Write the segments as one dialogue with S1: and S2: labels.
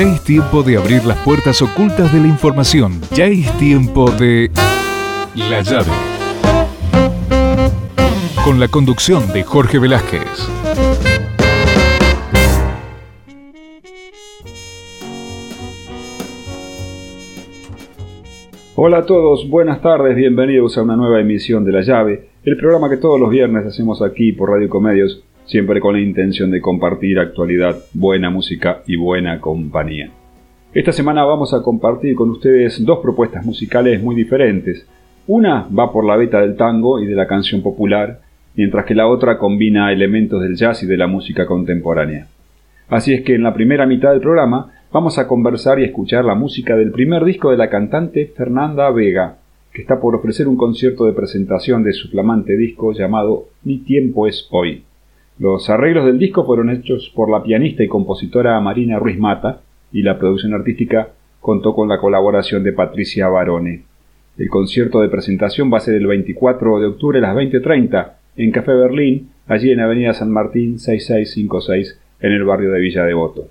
S1: Ya es tiempo de abrir las puertas ocultas de la información. Ya es tiempo de... La llave. Con la conducción de Jorge Velázquez.
S2: Hola a todos, buenas tardes, bienvenidos a una nueva emisión de La Llave, el programa que todos los viernes hacemos aquí por Radio Comedios, siempre con la intención de compartir actualidad, buena música y buena compañía. Esta semana vamos a compartir con ustedes dos propuestas musicales muy diferentes. Una va por la beta del tango y de la canción popular, mientras que la otra combina elementos del jazz y de la música contemporánea. Así es que en la primera mitad del programa vamos a conversar y escuchar la música del primer disco de la cantante Fernanda Vega, que está por ofrecer un concierto de presentación de su flamante disco llamado Mi tiempo es hoy. Los arreglos del disco fueron hechos por la pianista y compositora Marina Ruiz Mata y la producción artística contó con la colaboración de Patricia Barone. El concierto de presentación va a ser el 24 de octubre a las 20.30 en Café Berlín, allí en Avenida San Martín 6656 en el barrio de Villa Devoto.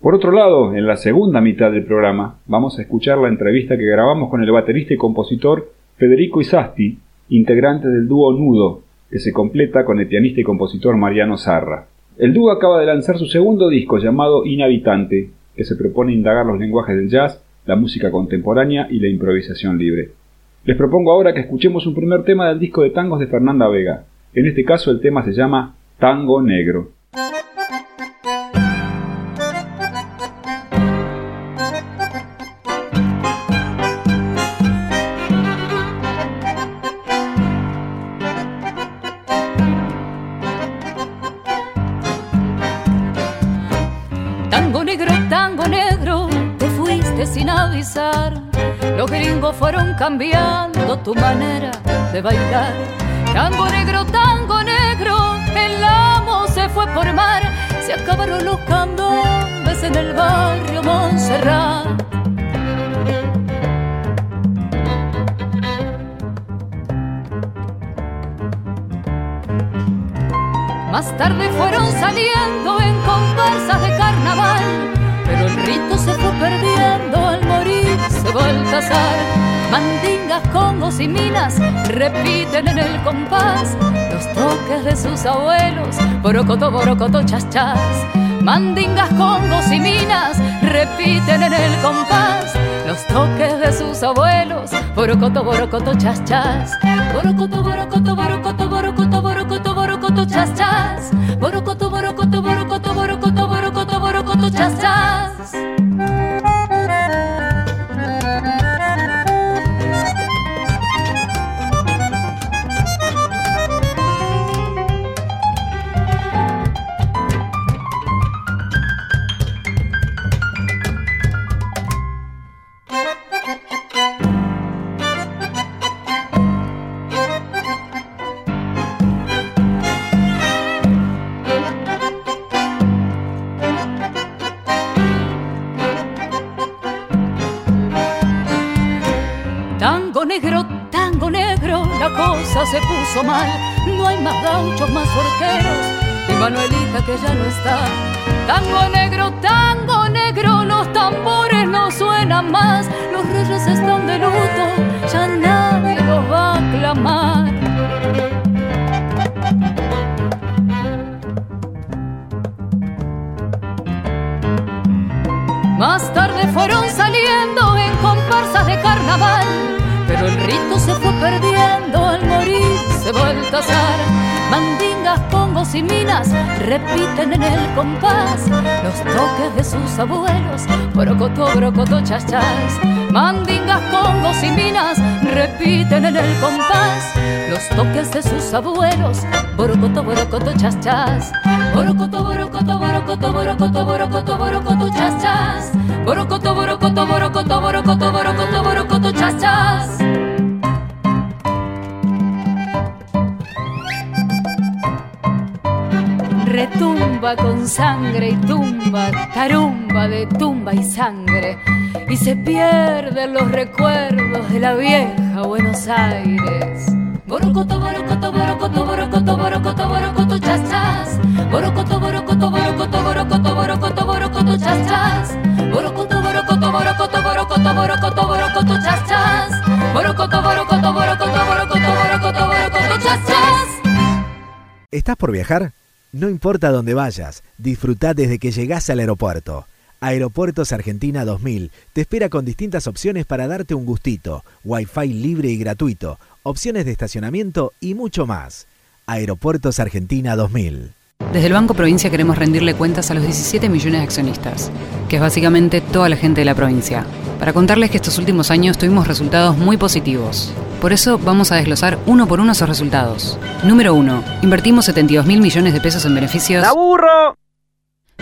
S2: Por otro lado, en la segunda mitad del programa vamos a escuchar la entrevista que grabamos con el baterista y compositor Federico Isasti, integrante del dúo Nudo, que se completa con el pianista y compositor Mariano Zarra. El dúo acaba de lanzar su segundo disco llamado Inhabitante, que se propone indagar los lenguajes del jazz, la música contemporánea y la improvisación libre. Les propongo ahora que escuchemos un primer tema del disco de tangos de Fernanda Vega. En este caso el tema se llama Tango Negro.
S3: Los gringos fueron cambiando tu manera de bailar. Tango negro, tango negro, el amo se fue por mar. Se acabaron los candombes en el barrio Montserrat. Más tarde fueron saliendo Baltasar. Mandingas, congos y minas repiten en el compás los toques de sus abuelos. Borocoto, borocoto, chas, chas. Mandingas, congos y minas repiten en el compás los toques de sus abuelos. Borocoto, borocoto, chas, chas. Borocoto, borocoto, borocoto, borocoto, borocoto, borocoto, chas, chas. Borocoto, borocoto, que ya no está. Tango negro, tango negro, los tambores no suenan más. Los reyes están de luto, ya nadie los va a clamar. Más tarde fueron saliendo en comparsas de carnaval, pero el rito se fue perdiendo de Baltasar. Mandingas, congos y minas repiten en el compás los toques de sus abuelos. Borocoto, brocoto, chas, chas. Mandingas, congos y minas repiten en el compás los toques de sus abuelos. Borocoto, borocoto, chas, chas. Borocoto, borocoto, borocoto, borocoto, borocoto, borocoto, chas, chas. Borocoto, borocoto, borocoto, borocoto, borocoto, borocoto, chas, retumba con sangre y tumba, tarumba de tumba y sangre, y se pierden los recuerdos de la vieja Buenos Aires. Borocoto, borocoto, borocoto, borocoto, borocoto, borocoto, chas, chas. Borocoto, borocoto, borocoto, borocoto, borocoto, borocoto, chas, chas. Borocoto, borocoto, borocoto, borocoto, borocoto, borocoto, chas. Borocoto, borocoto, borocoto, borocoto, borocoto, borocoto, chas,
S4: ¿Estás por viajar? No importa dónde vayas, disfruta desde que llegás al aeropuerto. Aeropuertos Argentina 2000 te espera con distintas opciones para darte un gustito, wifi libre y gratuito, opciones de estacionamiento y mucho más. Aeropuertos Argentina 2000.
S5: Desde el Banco Provincia queremos rendirle cuentas a los 17 millones de accionistas, que es básicamente toda la gente de la provincia, para contarles que estos últimos años tuvimos resultados muy positivos. Por eso vamos a desglosar uno por uno esos resultados. Número 1. Invertimos 72 mil millones de pesos en beneficios.
S6: ¡La burro!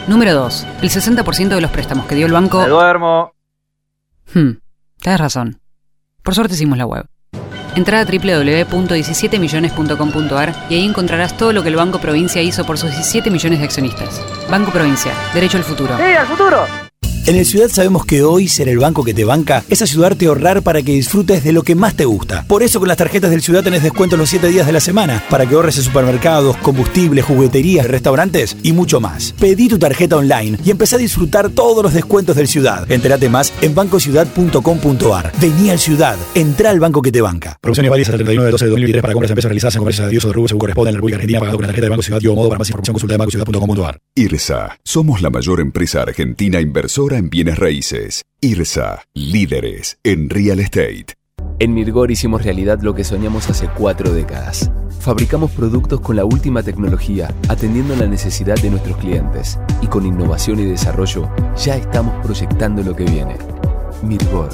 S5: Número 2. El 60% de los préstamos que dio el banco.
S6: ¡Me duermo!
S5: Hmm, tienes razón. Por suerte hicimos la web. Entra a www.17millones.com.ar y ahí encontrarás todo lo que el Banco Provincia hizo por sus 17 millones de accionistas. Banco Provincia, derecho al futuro.
S6: ¡Sí, al futuro!
S7: En el Ciudad sabemos que hoy ser el banco que te banca es ayudarte a ahorrar para que disfrutes de lo que más te gusta. Por eso con las tarjetas del Ciudad tenés descuento los 7 días de la semana para que ahorres en supermercados, combustibles, jugueterías, restaurantes y mucho más. Pedí tu tarjeta online y empecé a disfrutar todos los descuentos del Ciudad. Entérate más en bancociudad.com.ar. Vení al Ciudad, entra al banco que te banca.
S8: Promociones válidas hasta el 39 de 12 de 2023 para compras de empresas realizadas en comercios de uso de rubro según corresponde en la República Argentina pagado con la tarjeta de Banco Ciudad y o modo para más información consulta de bancociudad.com.ar.
S1: IRSA. Somos la mayor empresa argentina inversora en bienes raíces. IRSA. Líderes en real estate.
S9: En Mirgor hicimos realidad lo que soñamos hace cuatro décadas. Fabricamos productos con la última tecnología, atendiendo la necesidad de nuestros clientes. Y con innovación y desarrollo, ya estamos proyectando lo que viene. Mirgor,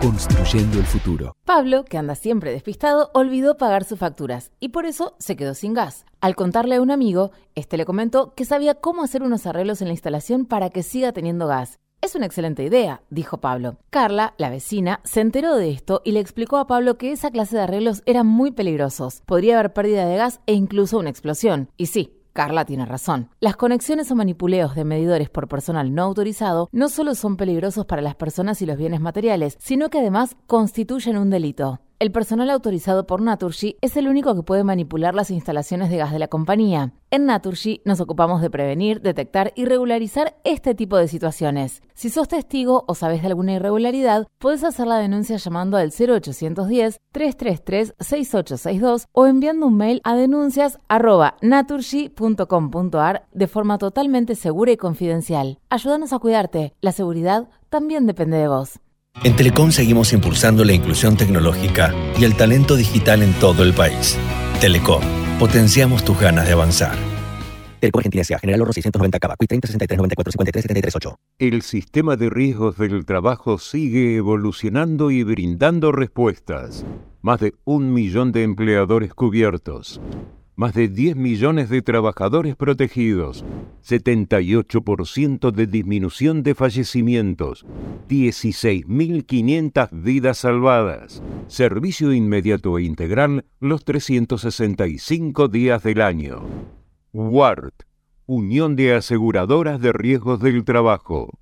S9: construyendo el futuro.
S10: Pablo, que anda siempre despistado, olvidó pagar sus facturas y por eso se quedó sin gas. Al contarle a un amigo, este le comentó que sabía cómo hacer unos arreglos en la instalación para que siga teniendo gas. Es una excelente idea, dijo Pablo. Carla, la vecina, se enteró de esto y le explicó a Pablo que esa clase de arreglos eran muy peligrosos. Podría haber pérdida de gas e incluso una explosión. Y sí, Carla tiene razón. Las conexiones o manipuleos de medidores por personal no autorizado no solo son peligrosos para las personas y los bienes materiales, sino que además constituyen un delito. El personal autorizado por Naturgy es el único que puede manipular las instalaciones de gas de la compañía. En Naturgy nos ocupamos de prevenir, detectar y regularizar este tipo de situaciones. Si sos testigo o sabes de alguna irregularidad, puedes hacer la denuncia llamando al 0810-333-6862 o enviando un mail a denuncias.naturgy.com.ar de forma totalmente segura y confidencial. Ayúdanos a cuidarte. La seguridad también depende de vos.
S11: En Telecom seguimos impulsando la inclusión tecnológica y el talento digital en todo el país. Telecom, potenciamos tus ganas de avanzar.
S12: Telecom Argentina S.A. General Oro 690 Cava. 30 63 94 53 73 8.
S13: El sistema de riesgos del trabajo sigue evolucionando y brindando respuestas. Más de un millón de empleadores cubiertos más de 10 millones de trabajadores protegidos, 78% de disminución de fallecimientos, 16.500 vidas salvadas, servicio inmediato e integral los 365 días del año. WART, Unión de Aseguradoras de Riesgos del Trabajo.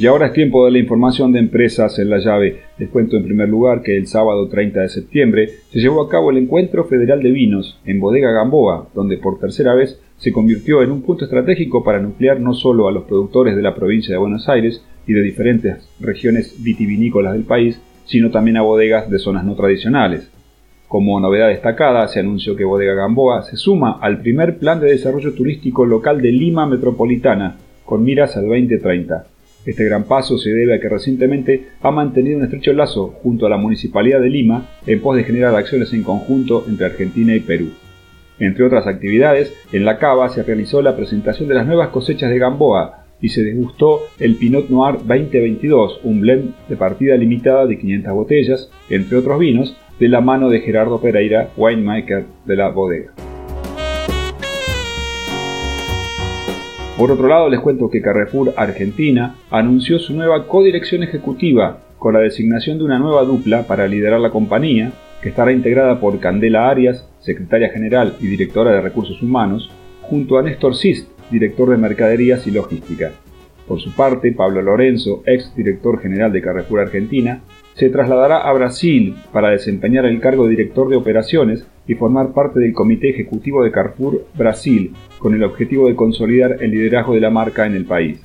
S2: Y ahora es tiempo de la información de empresas en la llave. Les cuento en primer lugar que el sábado 30 de septiembre se llevó a cabo el Encuentro Federal de Vinos en Bodega Gamboa, donde por tercera vez se convirtió en un punto estratégico para nuclear no solo a los productores de la provincia de Buenos Aires y de diferentes regiones vitivinícolas del país, sino también a bodegas de zonas no tradicionales. Como novedad destacada, se anunció que Bodega Gamboa se suma al primer plan de desarrollo turístico local de Lima Metropolitana, con miras al 2030 este gran paso se debe a que recientemente ha mantenido un estrecho lazo junto a la Municipalidad de Lima en pos de generar acciones en conjunto entre Argentina y Perú. Entre otras actividades, en la cava se realizó la presentación de las nuevas cosechas de Gamboa y se degustó el Pinot Noir 2022, un blend de partida limitada de 500 botellas, entre otros vinos, de la mano de Gerardo Pereira, winemaker de la bodega. Por otro lado, les cuento que Carrefour Argentina anunció su nueva codirección ejecutiva con la designación de una nueva dupla para liderar la compañía, que estará integrada por Candela Arias, secretaria general y directora de Recursos Humanos, junto a Néstor Sist, director de Mercaderías y Logística. Por su parte, Pablo Lorenzo, ex director general de Carrefour Argentina, se trasladará a Brasil para desempeñar el cargo de director de operaciones y formar parte del comité ejecutivo de Carrefour Brasil, con el objetivo de consolidar el liderazgo de la marca en el país.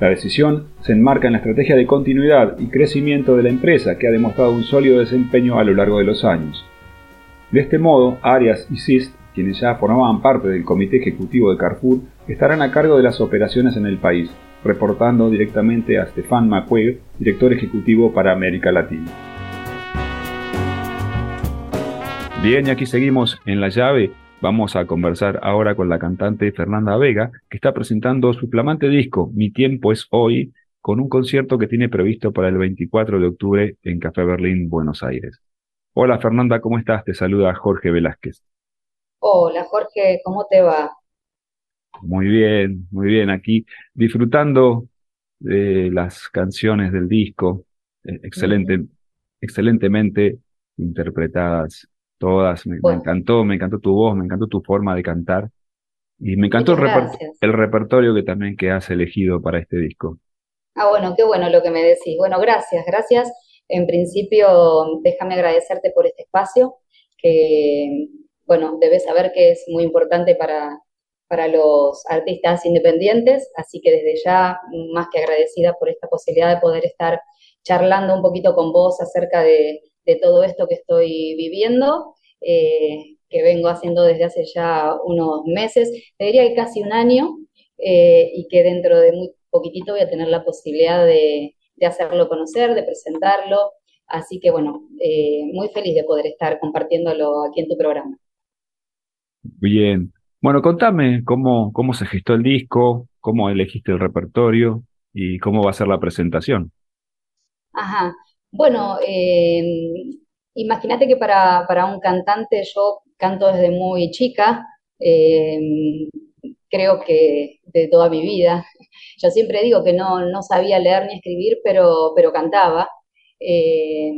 S2: La decisión se enmarca en la estrategia de continuidad y crecimiento de la empresa que ha demostrado un sólido desempeño a lo largo de los años. De este modo, Arias y Sist, quienes ya formaban parte del comité ejecutivo de Carrefour, estarán a cargo de las operaciones en el país, reportando directamente a Stefan McQuaid, director ejecutivo para América Latina. Bien, y aquí seguimos en la llave. Vamos a conversar ahora con la cantante Fernanda Vega, que está presentando su flamante disco Mi tiempo es hoy, con un concierto que tiene previsto para el 24 de octubre en Café Berlín, Buenos Aires. Hola Fernanda, ¿cómo estás? Te saluda Jorge Velázquez.
S6: Hola Jorge, ¿cómo te va?
S2: Muy bien, muy bien. Aquí disfrutando de las canciones del disco, eh, excelente, excelentemente interpretadas todas. Me, encantó, me encantó tu voz, me encantó tu forma de cantar y me encantó el, el, repertorio que también que has elegido para este disco.
S6: Ah, bueno, qué bueno lo que me decís. Bueno, gracias, gracias. En principio, déjame agradecerte por este espacio que, bueno, debes saber que es muy importante para, para los artistas independientes, así que desde ya más que agradecida por esta posibilidad de poder estar charlando un poquito con vos acerca de, todo esto que estoy viviendo, eh, que vengo haciendo desde hace ya unos meses, te diría que casi un año, eh, y que dentro de muy poquitito voy a tener la posibilidad de, hacerlo conocer, de presentarlo, así que bueno, eh, muy feliz de poder estar compartiéndolo aquí en tu programa.
S2: Bien, bueno, contame cómo, cómo se gestó el disco, cómo elegiste el repertorio y cómo va a ser la presentación.
S6: Ajá. Bueno, eh, imagínate que para, para, un cantante yo canto desde muy chica, eh, creo que de toda mi vida. Yo siempre digo que no, no sabía leer ni escribir, pero, pero cantaba. Eh,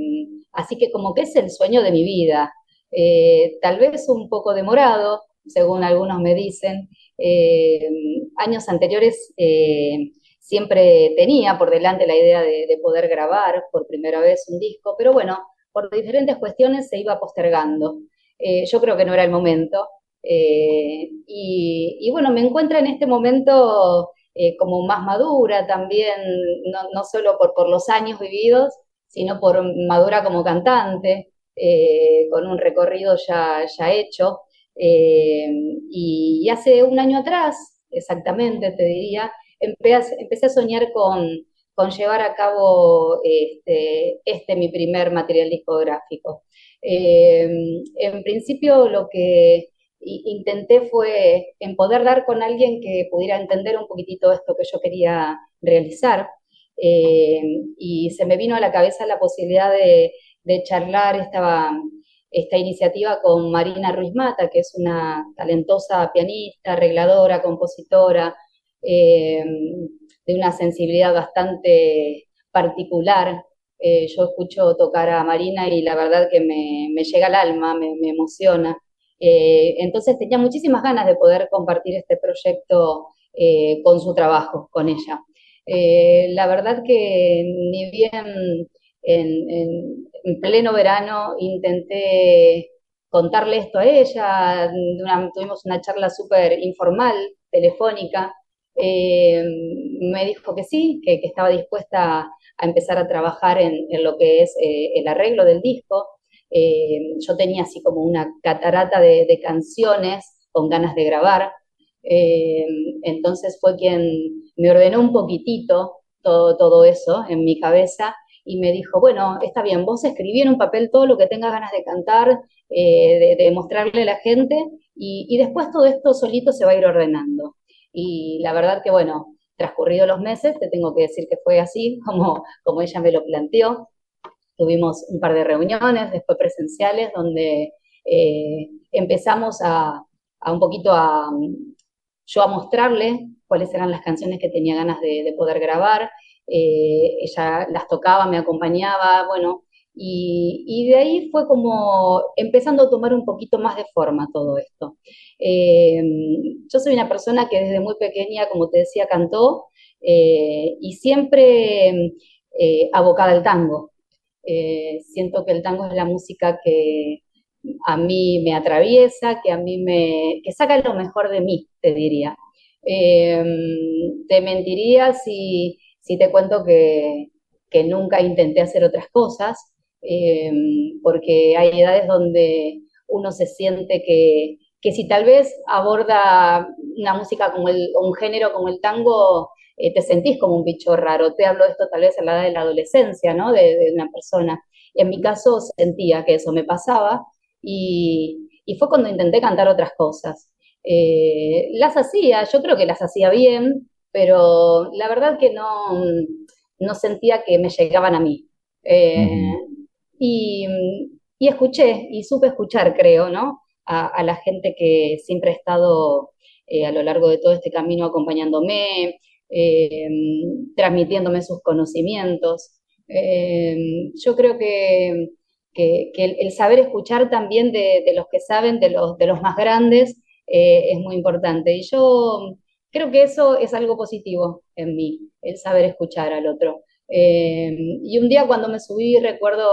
S6: así que como que es el sueño de mi vida. tal vez un poco demorado, según algunos me dicen. Años anteriores siempre tenía por delante la idea de, poder grabar por primera vez un disco, pero bueno, por diferentes cuestiones se iba postergando. Eh, yo creo que no era el momento. Y, bueno, me encuentro en este momento como más madura también, no, solo por, por los años vividos, sino por madura como cantante, con un recorrido ya, ya hecho. Eh, y, hace un año atrás, exactamente te diría, empecé, a soñar con, llevar a cabo este, este, mi primer material discográfico. Eh, en principio lo que intenté fue en poder dar con alguien que pudiera entender un poquitito esto que yo quería realizar. Eh, y se me vino a la cabeza la posibilidad de, de charlar, estaba esta iniciativa con Marina Ruiz Mata, que es una talentosa pianista, arregladora, compositora, eh, de una sensibilidad bastante particular. Eh, yo escucho tocar a Marina y la verdad que me, llega al alma, me, emociona. Eh, entonces tenía muchísimas ganas de poder compartir este proyecto con su trabajo, con ella. la verdad que ni bien en, pleno verano intenté contarle esto a ella, tuvimos una charla súper informal, telefónica, eh, me dijo que sí, que, estaba dispuesta a, empezar a trabajar en, lo que es eh, el arreglo del disco. Eh, yo tenía así como una catarata de, canciones con ganas de grabar, entonces fue quien me ordenó un poquitito todo, todo eso en mi cabeza y me dijo, bueno, está bien, vos escribí en un papel todo lo que tengas ganas de cantar, de, mostrarle a la gente, y, después todo esto solito se va a ir ordenando. Y la verdad que, bueno, transcurridos los meses, te tengo que decir que fue así, como, como ella me lo planteó. Tuvimos un par de reuniones, después presenciales, donde eh, empezamos a, un poquito a, yo a mostrarle cuáles eran las canciones que tenía ganas de poder grabar, eh, ella las tocaba, me acompañaba, bueno, y, de ahí fue como empezando a tomar un poquito más de forma todo esto. Eh, yo soy una persona que desde muy pequeña, como te decía, cantó eh, y siempre abocada al tango. siento que el tango es la música que a mí me atraviesa, que a mí me, que saca lo mejor de mí, te diría. te mentiría si, Sí te cuento que, nunca intenté hacer otras cosas, eh, porque hay edades donde uno se siente que, que si tal vez aborda una música como el, un género como el tango, eh, te sentís como un bicho raro. Te hablo de esto tal vez a la edad de la adolescencia, ¿no? De, una persona. En mi caso sentía que eso me pasaba y, y fue cuando intenté cantar otras cosas. Eh, las hacía, yo creo que las hacía bien, pero la verdad que no, no sentía que me llegaban a mí. Eh, y, escuché, y supe escuchar, creo, ¿no? A, la gente que siempre ha estado a lo largo de todo este camino acompañándome, eh, transmitiéndome sus conocimientos. Eh, yo creo que, el, saber escuchar también de, los que saben, de los, de los más grandes, eh, es muy importante. Y yo creo que eso es algo positivo en mí, el saber escuchar al otro. Y un día cuando me subí, recuerdo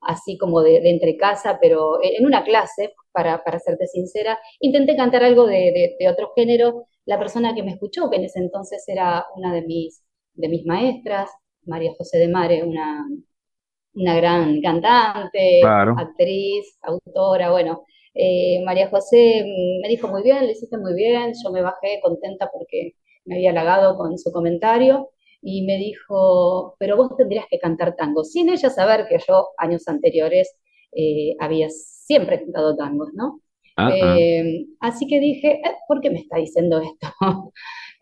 S6: así como de, entre casa, pero en una clase, para, para serte sincera, intenté cantar algo de, de otro género la persona que me escuchó, que en ese entonces era una de mis, de mis maestras, María José de Mare, una, una gran cantante, actriz, autora, bueno. Eh, María José me dijo muy bien, le hiciste muy bien, yo me bajé contenta porque me había halagado con su comentario y me dijo, pero vos tendrías que cantar tango, sin ella saber que yo años anteriores eh, había siempre cantado tangos, ¿no? Ah, ah. Eh, así que dije, eh, ¿por qué me está diciendo esto?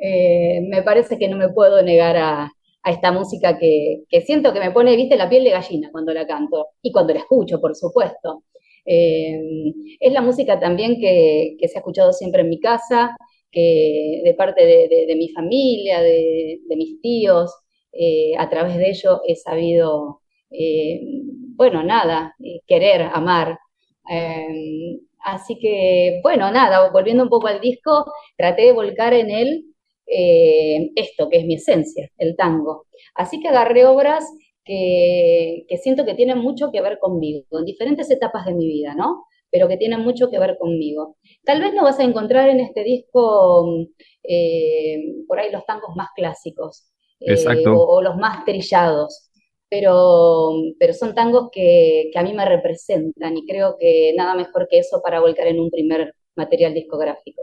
S6: Eh, me parece que no me puedo negar a, esta música que, siento que me pone, viste, la piel de gallina cuando la canto y cuando la escucho, por supuesto. es la música también que, se ha escuchado siempre en mi casa, que de parte de, mi familia, de, mis tíos, a través de ello he sabido, bueno, nada, querer, amar. Así que, bueno, nada, volviendo un poco al disco, traté de volcar en él eh, esto, que es mi esencia, el tango. Así que agarré obras que, siento que tienen mucho que ver conmigo, en diferentes etapas de mi vida, ¿no? Pero que tienen mucho que ver conmigo. Tal vez no vas a encontrar en este disco eh, por ahí los tangos más clásicos eh, o, los más trillados pero, pero son tangos que, a mí me representan y creo que nada mejor que eso para volcar en un primer material discográfico.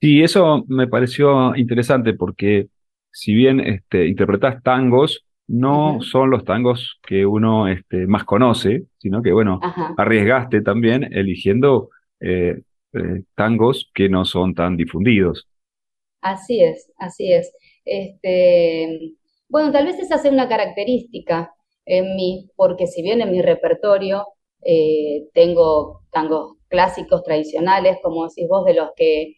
S2: Sí, eso me pareció interesante porque si bien este, interpretás tangos, no son los tangos que uno este, más conoce, sino que, bueno, arriesgaste también eligiendo eh, eh, tangos que no son tan difundidos.
S6: Así es, así es. Este, bueno, tal vez esa sea una característica en mí, porque si bien en mi repertorio eh, tengo tangos clásicos, tradicionales, como decís vos, de los que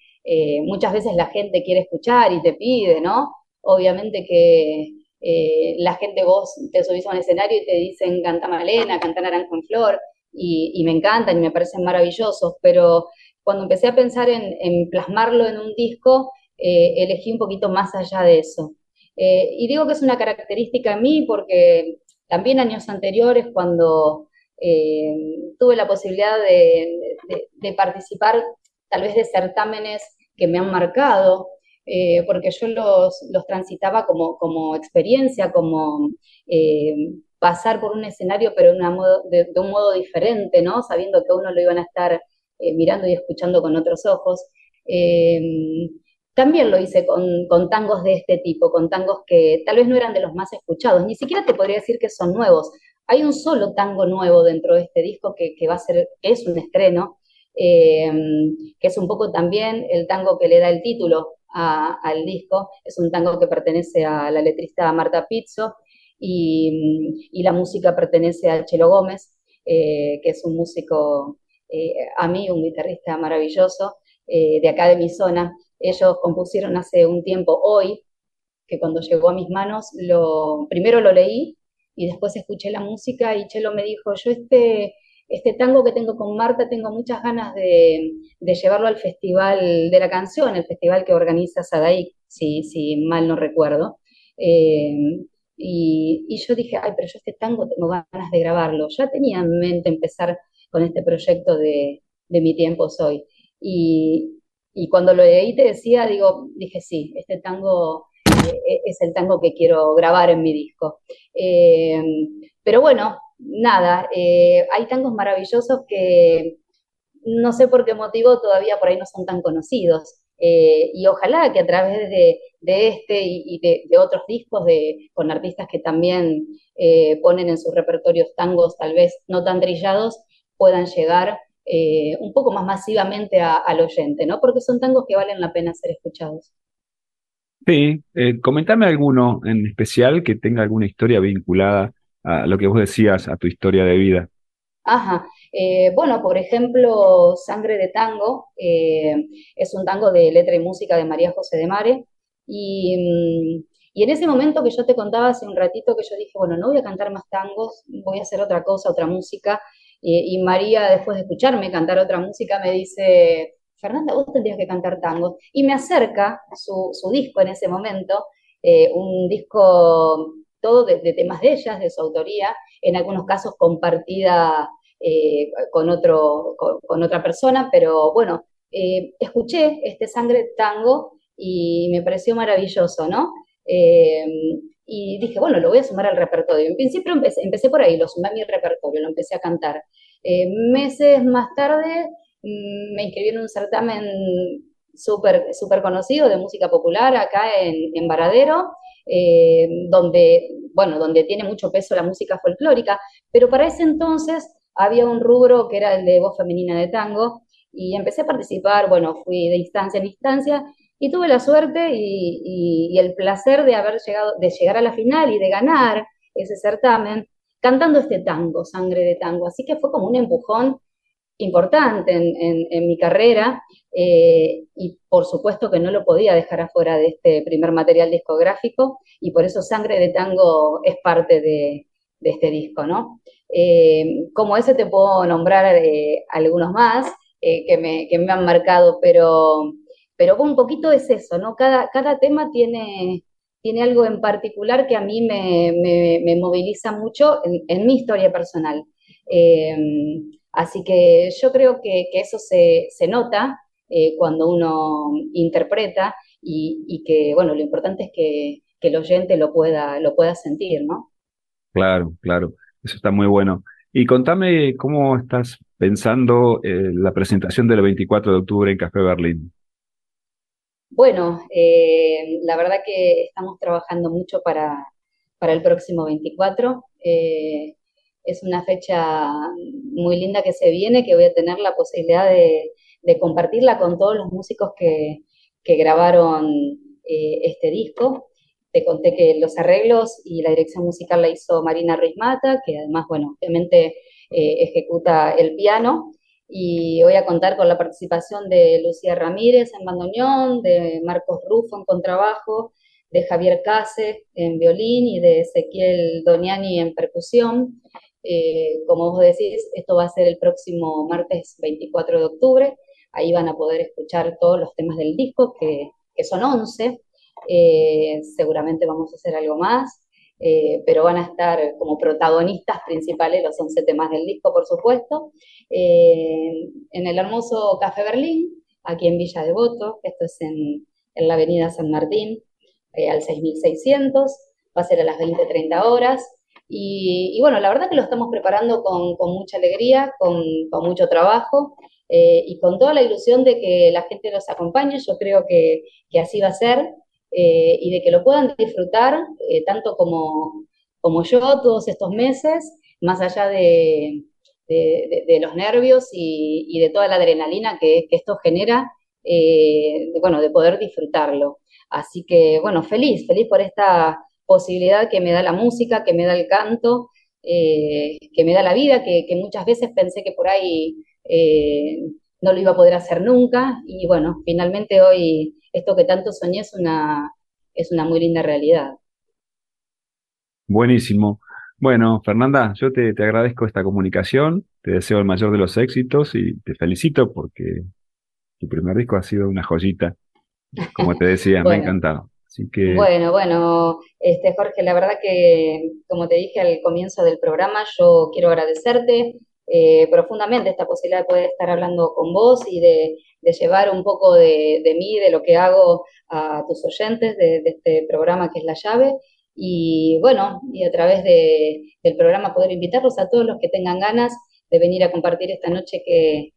S6: muchas veces la gente quiere escuchar y te pide, ¿no? Obviamente que eh, la gente, vos te subís a un escenario y te dicen canta Malena, canta Naranjo en Flor, y, me encantan y me parecen maravillosos, pero cuando empecé a pensar en plasmarlo en un disco, elegí un poquito más allá de eso. Eh, y digo que es una característica en mí porque también años anteriores, cuando eh, tuve la posibilidad de, participar tal vez de certámenes que me han marcado, eh, porque yo los, transitaba como, como, experiencia, como pasar por un escenario, pero de, un modo diferente, ¿no? Sabiendo que uno lo iban a estar mirando y escuchando con otros ojos. También lo hice con, tangos de este tipo, con tangos que tal vez no eran de los más escuchados, ni siquiera te podría decir que son nuevos. Hay un solo tango nuevo dentro de este disco que, va a ser, que es un estreno, eh, que es un poco también el tango que le da el título al disco. Es un tango que pertenece a la letrista Marta Pizzo y, la música pertenece a Chelo Gómez, eh, que es un músico, eh, a mí, un guitarrista maravilloso de acá de mi zona. Ellos compusieron hace un tiempo hoy, que cuando llegó a mis manos, lo, primero lo leí y después escuché la música y Chelo me dijo, yo este, este tango que tengo con Marta tengo muchas ganas de, llevarlo al Festival de la Canción, el festival que organiza Sadaik, si, si mal no recuerdo. Eh, y, yo dije, ay, pero yo este tango tengo ganas de grabarlo. Ya tenía en mente empezar con este proyecto de, de Mi Tiempo Soy. Y, y cuando lo leí te decía, digo, dije, sí, este tango eh, es el tango que quiero grabar en mi disco. Eh, pero bueno, nada, eh, hay tangos maravillosos que no sé por qué motivo todavía por ahí no son tan conocidos. Eh, y ojalá que a través de, este y, de, otros discos de, con artistas que también eh, ponen en sus repertorios tangos tal vez no tan trillados, puedan llegar un poco más masivamente al oyente, ¿no? Porque son tangos que valen la pena ser escuchados.
S2: Sí, comentame alguno en especial que tenga alguna historia vinculada a lo que vos decías, a tu historia de vida.
S6: Ajá. Eh, bueno, por ejemplo, Sangre de Tango eh, es un tango de letra y música de María José de Mare. Y, mm, y, en ese momento que yo te contaba hace un ratito que yo dije, bueno, no voy a cantar más tangos, voy a hacer otra cosa, otra música. Y, María, después de escucharme cantar otra música, me dice, Fernanda, vos tendrías que cantar tangos. Y me acerca su, su disco en ese momento, eh, un disco todo de, temas de ellas, de su autoría, en algunos casos compartida eh, con, otro, con, otra persona, pero bueno, eh, escuché este Sangre Tango y me pareció maravilloso, ¿no? Eh, y dije, bueno, lo voy a sumar al repertorio. En principio empecé, por ahí, lo sumé a mi repertorio, lo empecé a cantar. meses más tarde mm, me inscribí en un certamen súper super conocido de música popular acá en, en Varadero, eh, donde, bueno, donde tiene mucho peso la música folclórica, pero para ese entonces había un rubro que era el de voz femenina de tango, y empecé a participar, bueno, fui de instancia en instancia, y tuve la suerte y, el placer de haber llegado, de llegar a la final y de ganar ese certamen cantando este tango, Sangre de Tango. Así que fue como un empujón importante en, mi carrera eh, y por supuesto que no lo podía dejar afuera de este primer material discográfico y por eso Sangre de Tango es parte de, este disco, ¿no? Eh, como ese te puedo nombrar eh, algunos más que me, que, me, han marcado, pero, pero un poquito es eso, ¿no? Cada, cada tema tiene, tiene algo en particular que a mí me, me, moviliza mucho en, mi historia personal. Así que yo creo que, eso se, nota eh, cuando uno interpreta y, que, bueno, lo importante es que, el oyente lo pueda, lo pueda sentir, ¿no?
S2: Claro, claro, eso está muy bueno. Y contame cómo estás pensando eh, la presentación del 24 de octubre en Café Berlín.
S6: Bueno, eh, la verdad que estamos trabajando mucho para, para el próximo 24 es una fecha muy linda que se viene, que voy a tener la posibilidad de, compartirla con todos los músicos que, grabaron eh, este disco. Te conté que los arreglos y la dirección musical la hizo Marina Ruiz Mata, que además, bueno, obviamente eh, ejecuta el piano. Y voy a contar con la participación de Lucía Ramírez en bandoneón, de Marcos Rufo en contrabajo, de Javier Case en violín y de Ezequiel Doniani en percusión. Eh, como vos decís, esto va a ser el próximo martes 24 de octubre. Ahí van a poder escuchar todos los temas del disco, que, son 11. Eh, seguramente vamos a hacer algo más, eh, pero van a estar como protagonistas principales los 11 temas del disco, por supuesto. en el hermoso Café Berlín, aquí en Villa Devoto, esto es en, en la avenida San Martín, al 6600. Va a ser a las 20-30 horas. Y, bueno, la verdad que lo estamos preparando con, mucha alegría, con, mucho trabajo eh, y con toda la ilusión de que la gente nos acompañe. Yo creo que, así va a ser eh, y de que lo puedan disfrutar eh, tanto como, como yo todos estos meses, más allá de, los nervios y, de toda la adrenalina que, esto genera, bueno, de poder disfrutarlo. Así que, bueno, feliz, feliz por esta posibilidad que me da la música, que me da el canto, eh, que me da la vida, que, muchas veces pensé que por ahí eh, no lo iba a poder hacer nunca y bueno, finalmente hoy esto que tanto soñé es una, es una muy linda realidad.
S2: Buenísimo. Bueno, Fernanda, yo te, te agradezco esta comunicación, te deseo el mayor de los éxitos y te felicito porque tu primer disco ha sido una joyita. Como te decía, me ha encantado.
S6: Bueno, bueno, este, Jorge, la verdad que, como te dije al comienzo del programa, yo quiero agradecerte eh, profundamente esta posibilidad de poder estar hablando con vos y de, llevar un poco de, mí, de lo que hago a tus oyentes de, este programa que es La Llave. y bueno, y a través del programa poder invitarlos a todos los que tengan ganas de venir a compartir esta noche que,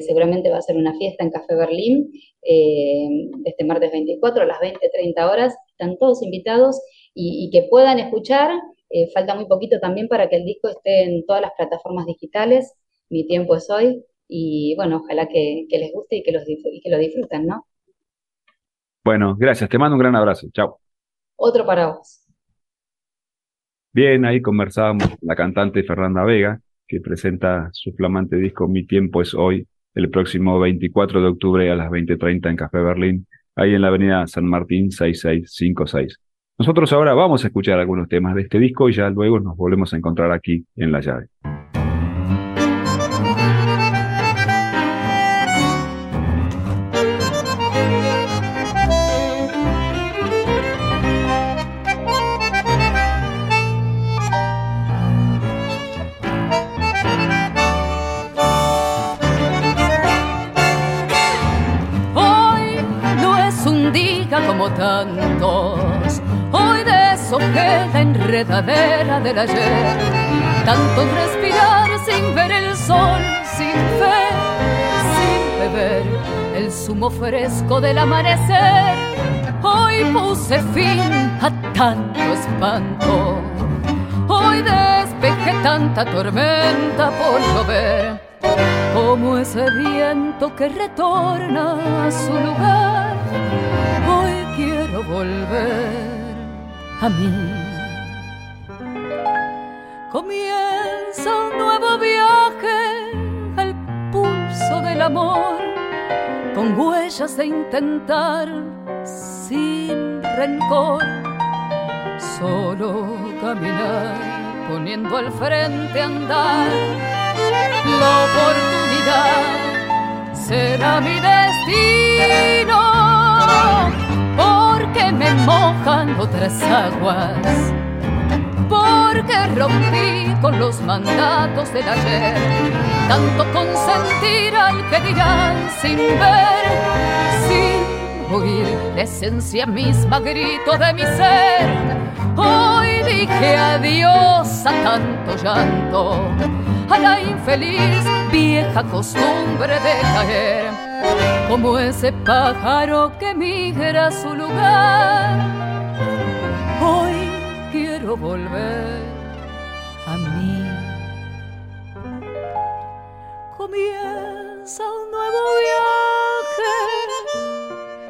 S6: seguramente va a ser una fiesta en Café Berlín, eh, este martes 24 a las 20, 30 horas. Están todos invitados y, que puedan escuchar. Eh, falta muy poquito también para que el disco esté en todas las plataformas digitales. Mi tiempo es hoy. Y bueno, ojalá que, les guste y que, los, y que lo disfruten, ¿no?
S2: Bueno, gracias. Te mando un gran abrazo. Chao.
S6: Otro para vos.
S2: Bien, ahí conversábamos la cantante Fernanda Vega, que presenta su flamante disco Mi tiempo es hoy, el próximo 24 de octubre a las 20.30 en Café Berlín, ahí en la avenida San Martín 6656. Nosotros ahora vamos a escuchar algunos temas de este disco y ya luego nos volvemos a encontrar aquí en La Llave.
S3: La enredadera del ayer. Tanto respirar sin ver el sol, sin fe, sin beber el zumo fresco del amanecer. Hoy puse fin a tanto espanto. Hoy despejé tanta tormenta por llover, como ese viento que retorna a su lugar quiero volver a mí. Comienza un nuevo viaje al pulso del amor, con huellas de intentar sin rencor, solo caminar, poniendo al frente andar. La oportunidad será mi destino porque me mojan otras aguas, porque rompí con los mandatos del ayer, tanto consentir al que dirán sin ver, sin oír la esencia misma grito de mi ser. Hoy dije adiós a tanto llanto, a la infeliz vieja costumbre de caer como ese pájaro que migra a su lugar. Volver a mí. Comienza un nuevo viaje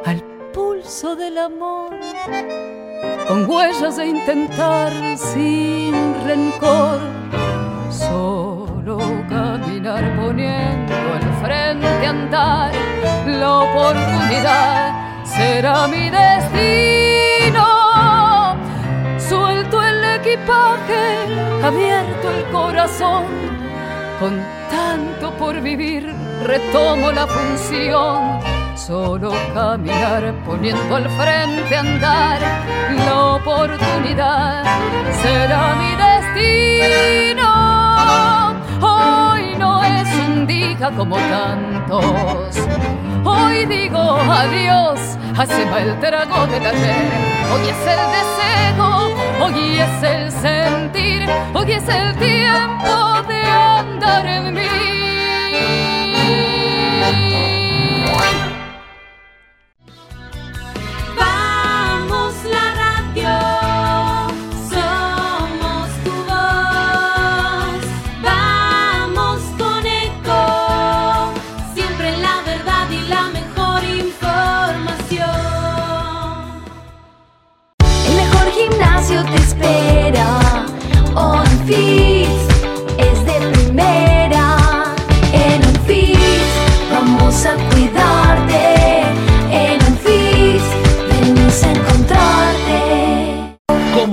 S3: al pulso del amor, con huellas de intentar sin rencor. Solo caminar poniendo al frente andar, la oportunidad será mi destino. Abierto el corazón, con tanto por vivir retomo la función. Solo caminar poniendo al frente andar, la oportunidad será mi destino como tantos. Hoy digo adiós, hacemos el trago del ayer. Hoy es el deseo, hoy es el sentir, hoy es el tiempo de andar en mí.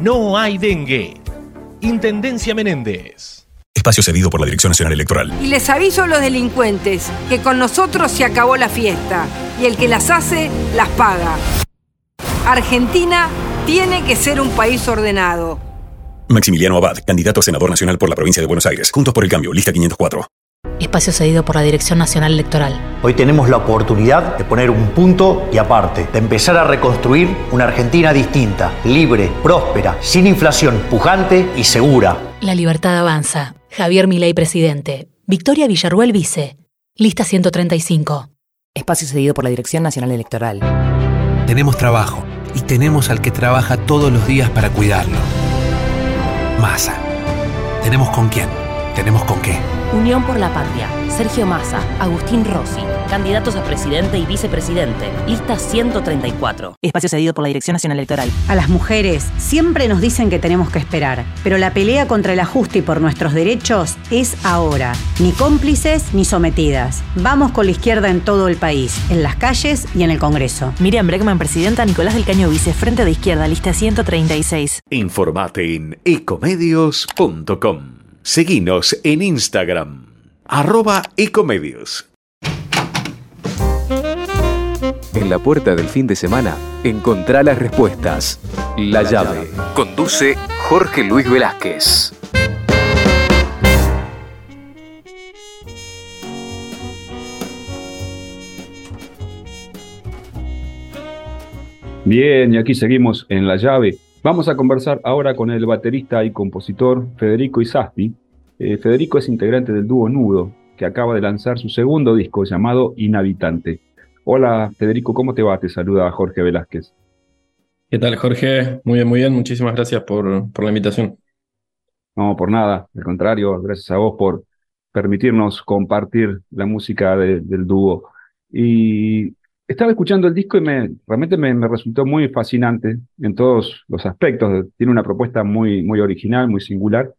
S14: no hay dengue. Intendencia Menéndez.
S15: Espacio cedido por la Dirección Nacional Electoral.
S16: Y les aviso a los delincuentes que con nosotros se acabó la fiesta y el que las hace las paga. Argentina tiene que ser un país ordenado.
S15: Maximiliano Abad, candidato a senador nacional por la provincia de Buenos Aires. Juntos por el cambio, lista 504.
S17: Espacio cedido por la Dirección Nacional Electoral.
S18: Hoy tenemos la oportunidad de poner un punto y aparte, de empezar a reconstruir una Argentina distinta, libre, próspera, sin inflación, pujante y segura.
S17: La libertad avanza. Javier Milei, presidente. Victoria Villarruel, vice. Lista 135.
S19: Espacio cedido por la Dirección Nacional Electoral.
S20: Tenemos trabajo y tenemos al que trabaja todos los días para cuidarlo. Masa. Tenemos con quién, tenemos con qué.
S19: Unión por la Patria. Sergio Massa, Agustín Rossi, candidatos a presidente y vicepresidente. Lista 134. Espacio cedido por la Dirección Nacional Electoral.
S21: A las mujeres siempre nos dicen que tenemos que esperar, pero la pelea contra el ajuste y por nuestros derechos es ahora. Ni cómplices ni sometidas. Vamos con la izquierda en todo el país, en las calles y en el Congreso.
S19: Miriam Bregman, presidenta, Nicolás del Caño Vice, Frente de Izquierda, lista 136.
S22: Informate en ecomedios.com. Seguinos en Instagram, arroba ecomedios.
S9: En la puerta del fin de semana, encontrá las respuestas. La llave. Conduce Jorge Luis Velázquez.
S2: Bien, y aquí seguimos en La llave. Vamos a conversar ahora con el baterista y compositor Federico Isasti. Eh, Federico es integrante del dúo Nudo, que acaba de lanzar su segundo disco llamado Inhabitante. Hola Federico, ¿cómo te va? Te saluda Jorge Velázquez.
S23: ¿Qué tal Jorge? Muy bien, muy bien. Muchísimas gracias por, por la invitación.
S2: No, por nada. Al contrario, gracias a vos por permitirnos compartir la música de- del dúo. Y estaba escuchando el disco y me, realmente me, me resultó muy fascinante en todos los aspectos. Tiene una propuesta muy, muy original, muy singular.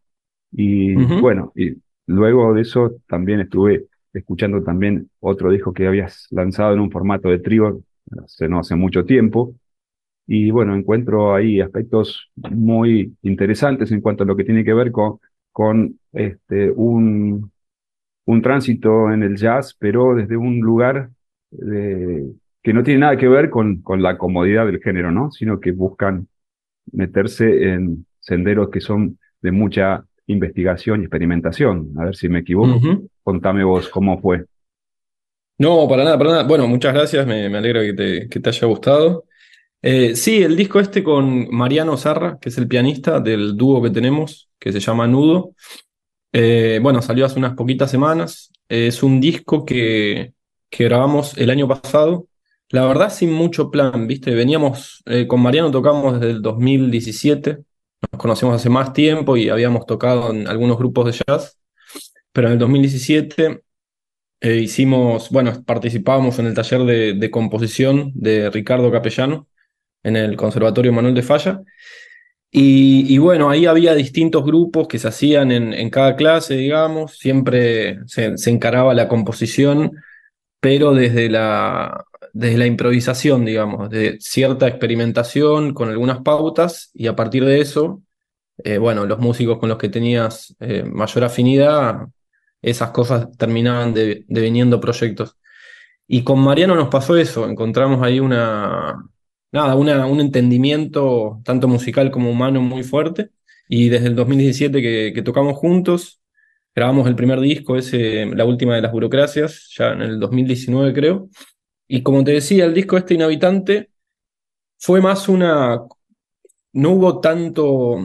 S2: Y bueno, y luego de eso también estuve escuchando también otro disco que habías lanzado en un formato de trío hace, no hace mucho tiempo. Y bueno, encuentro ahí aspectos muy interesantes en cuanto a lo que tiene que ver con, con este, un, un tránsito en el jazz, pero desde un lugar de- que no tiene nada que ver con, con la comodidad del género, ¿no? Sino que buscan meterse en senderos que son de mucha investigación y experimentación. A ver si me equivoco. Contame vos cómo fue.
S23: No, para nada, para nada. Bueno, muchas gracias, me, me alegra que te, que te haya gustado. Eh, sí, el disco este con Mariano Sarra, que es el pianista del dúo que tenemos, que se llama Nudo. Eh, bueno, salió hace unas poquitas semanas. Es un disco que, que grabamos el año pasado. La verdad, sin mucho plan, ¿viste? Veníamos, eh, con Mariano tocamos desde el 2017. Nos conocemos hace más tiempo y habíamos tocado en algunos grupos de jazz. Pero en el 2017 eh, hicimos, bueno, participábamos en el taller de, composición de Ricardo Capellano en el Conservatorio Manuel de Falla. Y, bueno, ahí había distintos grupos que se hacían en, en cada clase, digamos, siempre se, se encaraba la composición, pero desde la, desde la improvisación, digamos, de cierta experimentación con algunas pautas, y a partir de eso, eh, bueno, los músicos con los que tenías eh, mayor afinidad, esas cosas terminaban de- deveniendo proyectos. Y con Mariano nos pasó eso, encontramos ahí una, nada, una, un entendimiento tanto musical como humano muy fuerte. Y desde el 2017 que, que tocamos juntos, grabamos el primer disco, ese, La última de las burocracias, ya en el 2019 creo. Y como te decía, el disco este Inhabitante fue más una... No hubo tanto,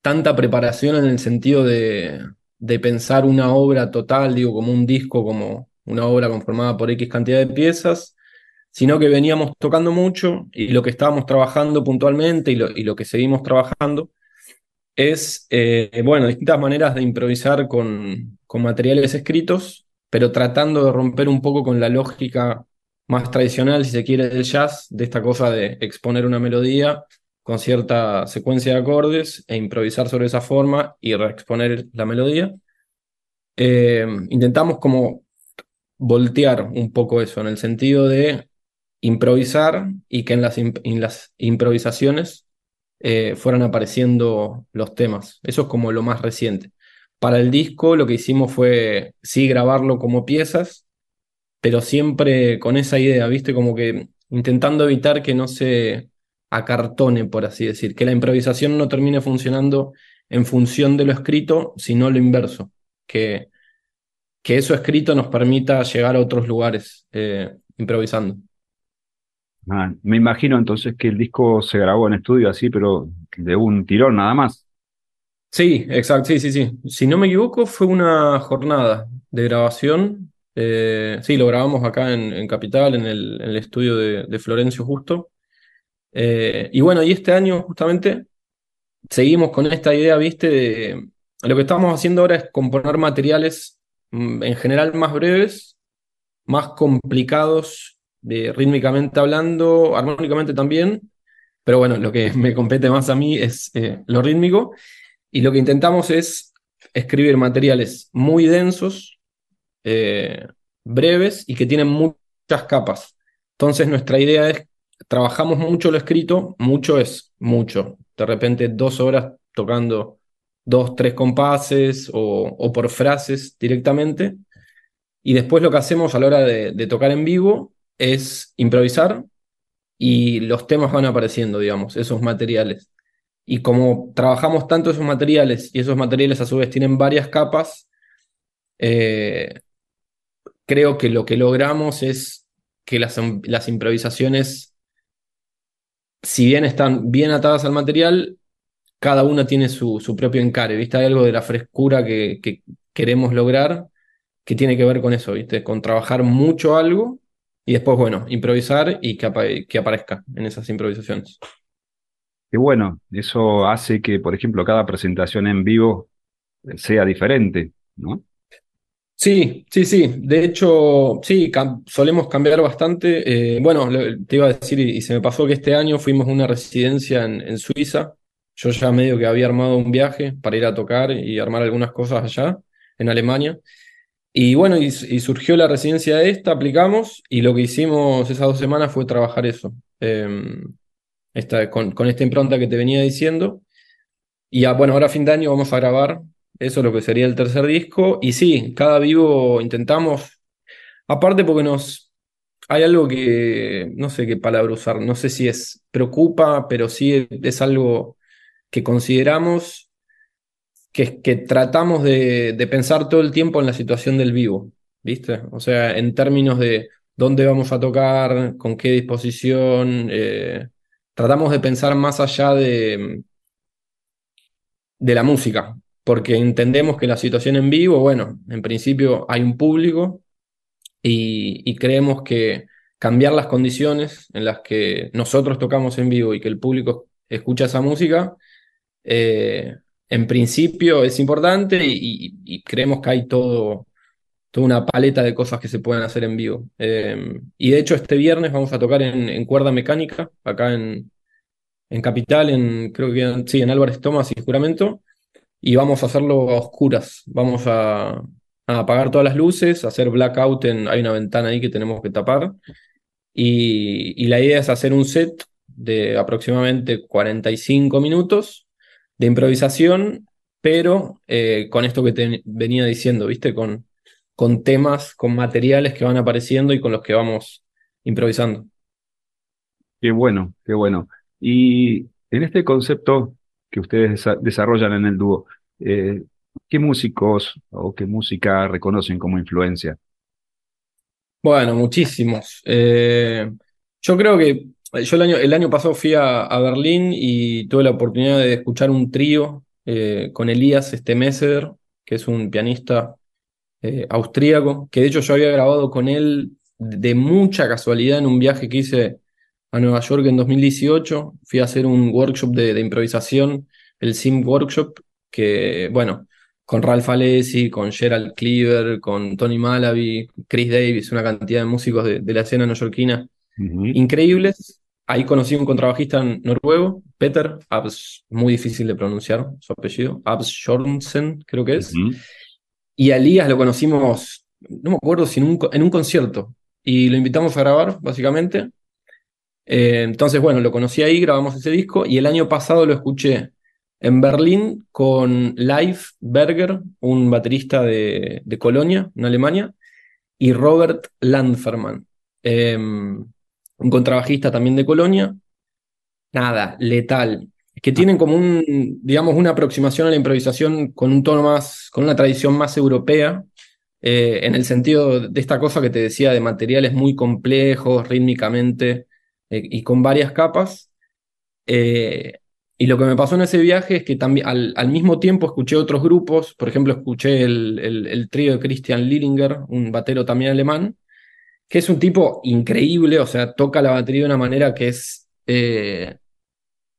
S23: tanta preparación en el sentido de, de pensar una obra total, digo, como un disco, como una obra conformada por X cantidad de piezas, sino que veníamos tocando mucho y lo que estábamos trabajando puntualmente y lo, y lo que seguimos trabajando es, eh, bueno, distintas maneras de improvisar con, con materiales escritos, pero tratando de romper un poco con la lógica más tradicional, si se quiere, del jazz, de esta cosa de exponer una melodía con cierta secuencia de acordes e improvisar sobre esa forma y reexponer la melodía. Eh, intentamos como voltear un poco eso, en el sentido de improvisar y que en las, improvisaciones eh, fueran apareciendo los temas. Eso es como lo más reciente. Para el disco lo que hicimos fue, sí, grabarlo como piezas, pero siempre con esa idea, ¿viste? Como que intentando evitar que no se acartone, por así decir, que la improvisación no termine funcionando en función de lo escrito, sino lo inverso, que, que eso escrito nos permita llegar a otros lugares eh, improvisando.
S2: Ah, me imagino entonces que el disco se grabó en estudio así, pero de un tirón nada más.
S23: Sí, exacto, sí, sí, sí. Si no me equivoco, fue una jornada de grabación. Eh, sí, lo grabamos acá en, Capital, en el, estudio de, Florencio Justo. Eh, y bueno, y este año justamente seguimos con esta idea, viste, de lo que estamos haciendo ahora es componer materiales mm, en general más breves, más complicados de, rítmicamente hablando, armónicamente también, pero bueno, lo que me compete más a mí es eh, lo rítmico, y lo que intentamos es escribir materiales muy densos, eh, breves y que tienen muchas capas. Entonces nuestra idea es, trabajamos mucho lo escrito, mucho es mucho, de repente dos horas tocando dos, tres compases o, por frases directamente. Y después lo que hacemos a la hora de, tocar en vivo es improvisar y los temas van apareciendo, digamos, esos materiales. Y como trabajamos tanto esos materiales y esos materiales a su vez tienen varias capas, eh, creo que lo que logramos es que las, las improvisaciones, si bien están bien atadas al material, cada una tiene su, su propio encare, ¿viste? Hay algo de la frescura que, que, queremos lograr que tiene que ver con eso, ¿viste? Con trabajar mucho algo y después, bueno, improvisar y que, que aparezca en esas improvisaciones.
S2: Y bueno, eso hace que, por ejemplo, cada presentación en vivo sea diferente, ¿no?
S23: Sí, sí, sí. De hecho, sí, solemos cambiar bastante. Eh, bueno, te iba a decir, y, se me pasó que este año fuimos a una residencia en, Suiza yo ya medio que había armado un viaje para ir a tocar y armar algunas cosas allá, en Alemania. Y bueno, y, surgió la residencia de esta, aplicamos, y lo que hicimos esas dos semanas fue trabajar eso, em, esta, con, esta impronta que te venía diciendo. Y bueno, ahora a fin de año vamos a grabar eso, lo que sería el tercer disco. Y sí, cada vivo intentamos, aparte porque nos, hay algo que, no sé qué palabra usar, no sé si es preocupa, pero sí es algo que consideramos que, que tratamos de, pensar todo el tiempo en la situación del vivo, ¿viste? O sea, en términos de dónde vamos a tocar, con qué disposición, eh, tratamos de pensar más allá de, de la música, porque entendemos que la situación en vivo, bueno, en principio hay un público y, creemos que cambiar las condiciones en las que nosotros tocamos en vivo y que el público escucha esa música eh, en principio es importante y, creemos que hay todo, toda una paleta de cosas que se pueden hacer en vivo. Eh, y de hecho este viernes vamos a tocar en, cuerda mecánica, acá en, en Capital, en, creo que sí, en Álvarez Tomás y Juramento, y vamos a hacerlo a oscuras. Vamos a, apagar todas las luces, hacer blackout, en, hay una ventana ahí que tenemos que tapar. Y, y la idea es hacer un set de aproximadamente 45 minutos de improvisación, pero eh, con esto que te venía diciendo, ¿viste? Con, con temas, con materiales que van apareciendo y con los que vamos improvisando.
S2: Qué bueno, qué bueno. Y en este concepto que ustedes desarrollan en el dúo, eh, ¿qué músicos o qué música reconocen como influencia?
S23: Bueno, muchísimos. Eh, yo creo que yo el año, el año pasado fui a, Berlín y tuve la oportunidad de escuchar un trío eh, con Elías este Messer, que es un pianista eh, austríaco, que de hecho yo había grabado con él de mucha casualidad en un viaje que hice a Nueva York en 2018. Fui a hacer un workshop de, improvisación, el Sim Workshop, que, bueno, con Ralph Alessi, con Gerald Cleaver, con Tony Malaby, Chris Davis, una cantidad de músicos de, de la escena neoyorquina increíbles. Ahí conocí un contrabajista noruego, Peter Abs, muy difícil de pronunciar su apellido, Abs Jornsen, creo que es. Y a Elías lo conocimos, no me acuerdo si en un, en un concierto, y lo invitamos a grabar, básicamente. Eh, entonces, bueno, lo conocí ahí, grabamos ese disco y el año pasado lo escuché en Berlín con Leif Berger, un baterista de, de Colonia, en Alemania, y Robert Landferman, eh, un contrabajista también de Colonia. Nada, letal. Que tienen como un, digamos, una aproximación a la improvisación con un tono más, con una tradición más europea, eh, en el sentido de esta cosa que te decía de materiales muy complejos rítmicamente eh, y con varias capas. Eh, y lo que me pasó en ese viaje es que también al, mismo tiempo escuché otros grupos, por ejemplo, escuché el, el, el trío de Christian Lillinger, un batero también alemán, que es un tipo increíble, o sea, toca la batería de una manera que es eh,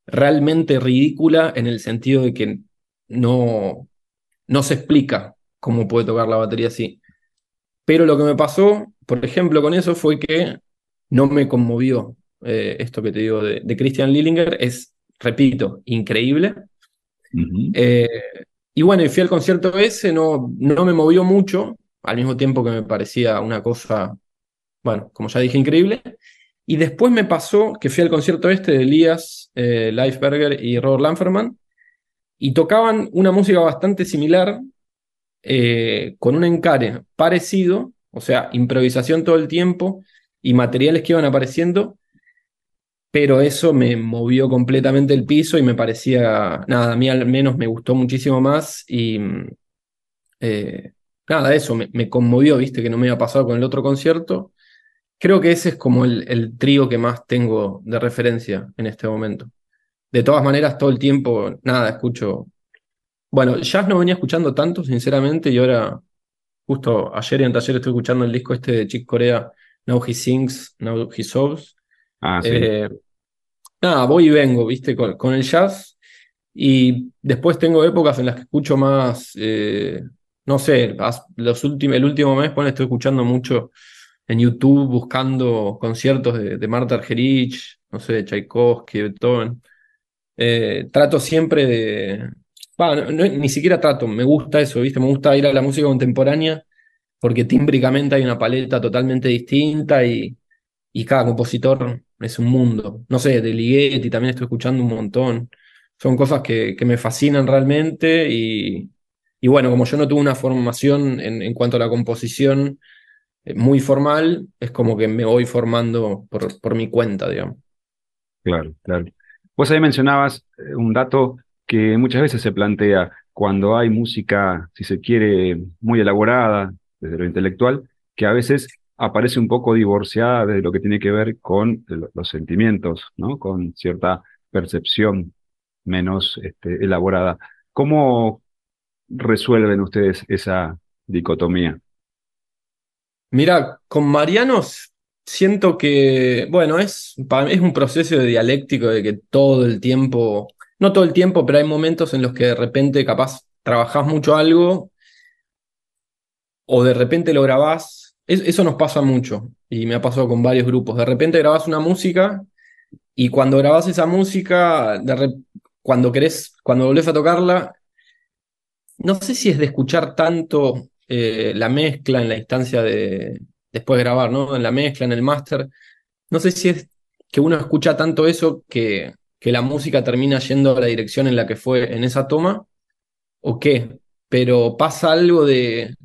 S23: realmente ridícula en el sentido de que no, no se explica cómo puede tocar la batería así. Pero lo que me pasó, por ejemplo, con eso fue que no me conmovió eh, esto que te digo de, de Christian Lillinger, es, repito, increíble. Eh, y bueno, y fui al concierto ese, no, no me movió mucho, al mismo tiempo que me parecía una cosa, bueno, como ya dije, increíble. Y después me pasó que fui al concierto este de Elías eh, Leifberger y Robert Lanferman, y tocaban una música bastante similar, eh, con un encare parecido, o sea, improvisación todo el tiempo y materiales que iban apareciendo, pero eso me movió completamente el piso y me parecía, nada, a mí al menos me gustó muchísimo más y eh, nada, eso me, conmovió, viste, que no me había pasado con el otro concierto. Creo que ese es como el, el trío que más tengo de referencia en este momento. De todas maneras, todo el tiempo, nada, escucho. Bueno, jazz no venía escuchando tanto, sinceramente, y ahora, justo ayer y anteayer estoy escuchando el disco este de Chick Corea, Now He Sings, Now He Sobs.
S2: Ah, sí.
S23: Eh, nada, voy y vengo, viste, con, el jazz. Y después tengo épocas en las que escucho más, eh, no sé, los últimos, el último mes, bueno, estoy escuchando mucho en YouTube, buscando conciertos de, de Marta Argerich, no sé, de Tchaikovsky, Beethoven. Eh, trato siempre de. No, ni siquiera trato, me gusta eso, ¿viste? Me gusta ir a la música contemporánea porque tímbricamente hay una paleta totalmente distinta y, y cada compositor es un mundo. No sé, de Ligeti también estoy escuchando un montón. Son cosas que, que me fascinan realmente y, y, bueno, como yo no tuve una formación en, en cuanto a la composición eh, muy formal, es como que me voy formando por, por mi cuenta, digamos.
S2: Claro, claro. Vos ahí mencionabas eh, un dato que muchas veces se plantea cuando hay música, si se quiere, muy elaborada desde lo intelectual, que a veces aparece un poco divorciada de lo que tiene que ver con los sentimientos, ¿no? Con cierta percepción menos este, elaborada. ¿Cómo resuelven ustedes esa dicotomía?
S23: Mira, con Marianos siento que, bueno, es, es un proceso de dialéctico de que todo el tiempo, no todo el tiempo, pero hay momentos en los que de repente capaz trabajás mucho algo o de repente lo grabás. Es, eso nos pasa mucho y me ha pasado con varios grupos. De repente grabás una música y cuando grabás esa música, cuando querés, cuando volvés a tocarla, no sé si es de escuchar tanto eh, la mezcla en la instancia de, después de grabar, ¿no? En la mezcla, en el máster. No sé si es que uno escucha tanto eso que, que la música termina yendo a la dirección en la que fue en esa toma, o qué, pero pasa algo de,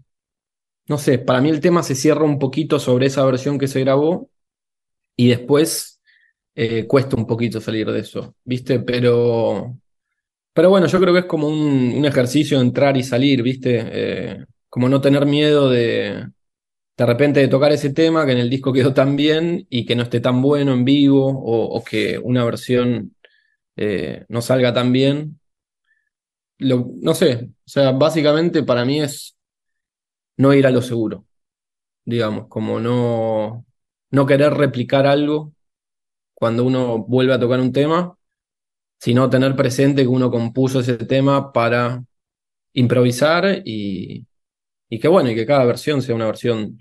S23: no sé, para mí el tema se cierra un poquito sobre esa versión que se grabó y después eh, cuesta un poquito salir de eso, ¿viste? Pero, pero bueno, yo creo que es como un, ejercicio entrar y salir, ¿viste? Eh, como no tener miedo de, de repente de tocar ese tema que en el disco quedó tan bien y que no esté tan bueno en vivo o, o que una versión eh, no salga tan bien. Lo, no sé, o sea, básicamente para mí es no ir a lo seguro, digamos, como no, no querer replicar algo cuando uno vuelve a tocar un tema, sino tener presente que uno compuso ese tema para improvisar y, y que bueno, y que cada versión sea una versión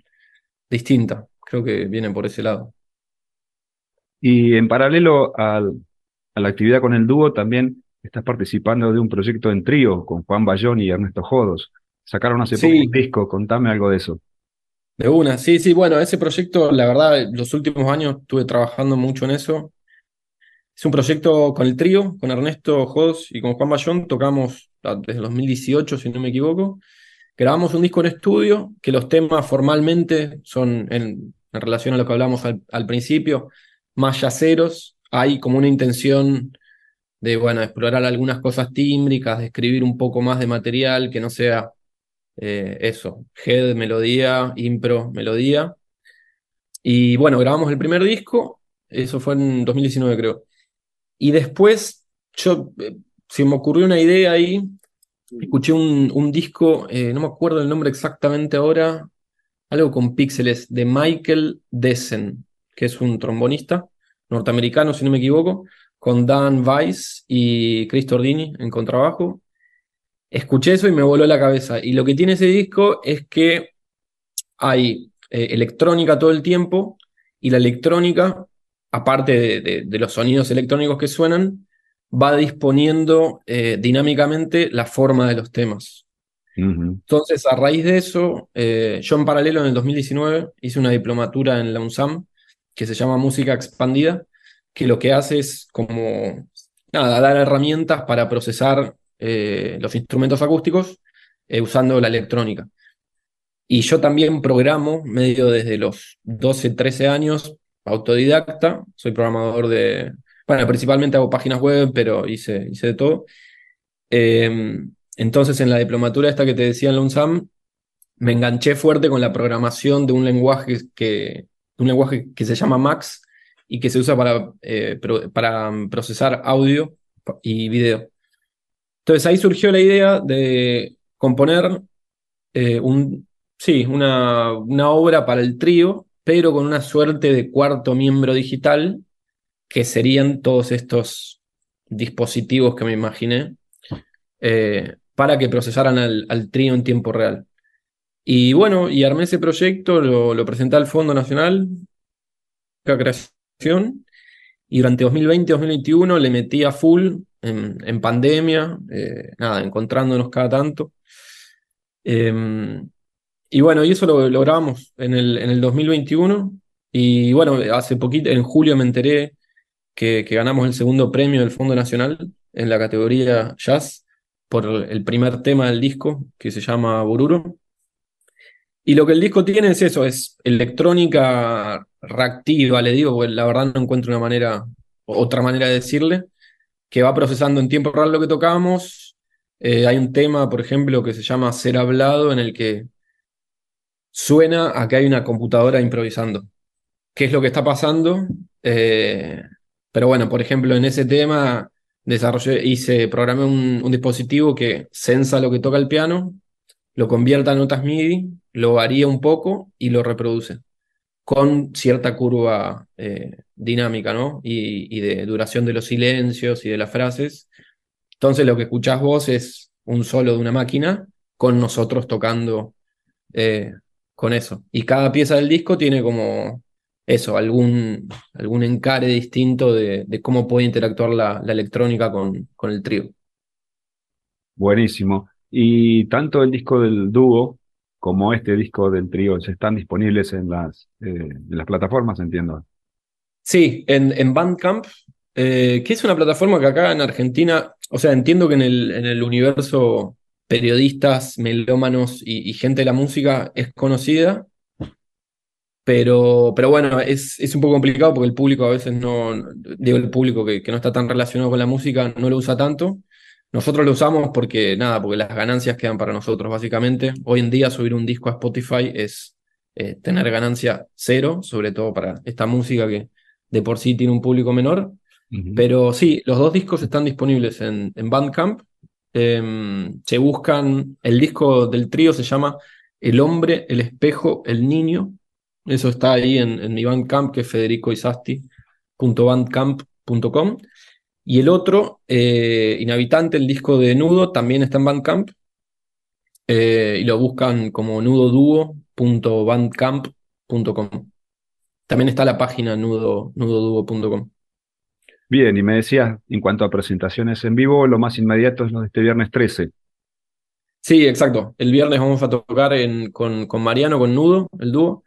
S23: distinta. Creo que viene por ese lado.
S2: Y en paralelo al, a la actividad con el dúo, también estás participando de un proyecto en trío con Juan Bayón y Ernesto Jodos. Sacaron hace
S23: Sí.
S2: poco un disco, contame algo de eso.
S23: De una, sí, sí, bueno, ese proyecto, la verdad, los últimos años estuve trabajando mucho en eso. Es un proyecto con el trío, con Ernesto Jos y con Juan Bayón, tocamos desde 2018, si no me equivoco. Grabamos un disco en estudio, que los temas formalmente son en, relación a lo que hablamos al, al principio, más yaceros. Hay como una intención de, bueno, explorar algunas cosas tímbricas, de escribir un poco más de material que no sea eh, eso, head, melodía, impro, melodía. Y bueno, grabamos el primer disco, eso fue en 2019 creo. Y después yo, eh, se me ocurrió una idea ahí, escuché un, disco, eh, no me acuerdo el nombre exactamente ahora, algo con píxeles, de Michael Dessen, que es un trombonista norteamericano, si no me equivoco, con Dan Weiss y Chris Tordini en contrabajo. Escuché eso y me voló la cabeza. Y lo que tiene ese disco es que hay eh, electrónica todo el tiempo y la electrónica, aparte de, los sonidos electrónicos que suenan, va disponiendo eh, dinámicamente la forma de los temas. Entonces, a raíz de eso, eh, yo en paralelo en el 2019 hice una diplomatura en la UNSAM que se llama Música Expandida, que lo que hace es como, nada, dar herramientas para procesar eh, los instrumentos acústicos eh, usando la electrónica. Y yo también programo medio desde los 12, 13 años, autodidacta, soy programador de, bueno, principalmente hago páginas web, pero hice, hice de todo. Em, entonces en la diplomatura esta que te decía en la UNSAM, me enganché fuerte con la programación de un lenguaje que, un lenguaje que se llama Max, y que se usa para, eh, para procesar audio y video. Entonces ahí surgió la idea de componer eh, un, sí, una, una obra para el trío, pero con una suerte de cuarto miembro digital, que serían todos estos dispositivos que me imaginé, eh, para que procesaran al, trío en tiempo real. Y bueno, y armé ese proyecto, lo, lo presenté al Fondo Nacional, creación y durante 2020-2021 le metí a full en, pandemia, eh, nada, encontrándonos cada tanto. Em, y bueno, y eso lo logramos en el, en el 2021. Y bueno, hace poquito, en julio me enteré que, que, ganamos el segundo premio del Fondo Nacional en la categoría Jazz por el primer tema del disco que se llama Bururo. Y lo que el disco tiene es eso, es electrónica reactiva, le digo, porque la verdad no encuentro una manera, otra manera de decirle, que va procesando en tiempo real lo que tocamos. Eh, hay un tema, por ejemplo, que se llama Ser Hablado, en el que suena a que hay una computadora improvisando. ¿Qué es lo que está pasando? Eh, pero bueno, por ejemplo, en ese tema desarrollé, hice, programé un, dispositivo que sensa lo que toca el piano, lo convierte a notas MIDI, lo varía un poco y lo reproduce con cierta curva eh, dinámica, ¿no? Y, de duración de los silencios y de las frases. Entonces lo que escuchás vos es un solo de una máquina con nosotros tocando eh, con eso. Y cada pieza del disco tiene como eso, algún, algún encare distinto de, cómo puede interactuar la, electrónica con, con el trío.
S2: Buenísimo. Y tanto el disco del dúo como este disco del trío están disponibles en las, eh, en las plataformas, entiendo.
S23: Sí, en, en Bandcamp, eh, que es una plataforma que acá en Argentina, o sea, entiendo que en el, en el universo periodistas, melómanos y, gente de la música es conocida, pero, pero bueno, es, es, un poco complicado porque el público a veces no, digo el público que, que, no está tan relacionado con la música, no lo usa tanto. Nosotros lo usamos porque, nada, porque las ganancias quedan para nosotros, básicamente. Hoy en día subir un disco a Spotify es eh, tener ganancia cero, sobre todo para esta música que de por sí tiene un público menor. Pero sí, los dos discos están disponibles en, en Bandcamp. Em, se buscan, el disco del trío se llama El hombre, el espejo, el niño. Eso está ahí en, en mi Bandcamp, que es federicoisasti.bandcamp.com. Y el otro, eh, Inhabitante, el disco de Nudo, también está en Bandcamp. Eh, y lo buscan como nudoduo.bandcamp.com. También está la página nudo, nudoduo.com.
S2: Bien, y me decías, en cuanto a presentaciones en vivo, lo más inmediato es lo de este viernes 13.
S23: Sí, exacto. El viernes vamos a tocar con, con Mariano, con Nudo, el dúo,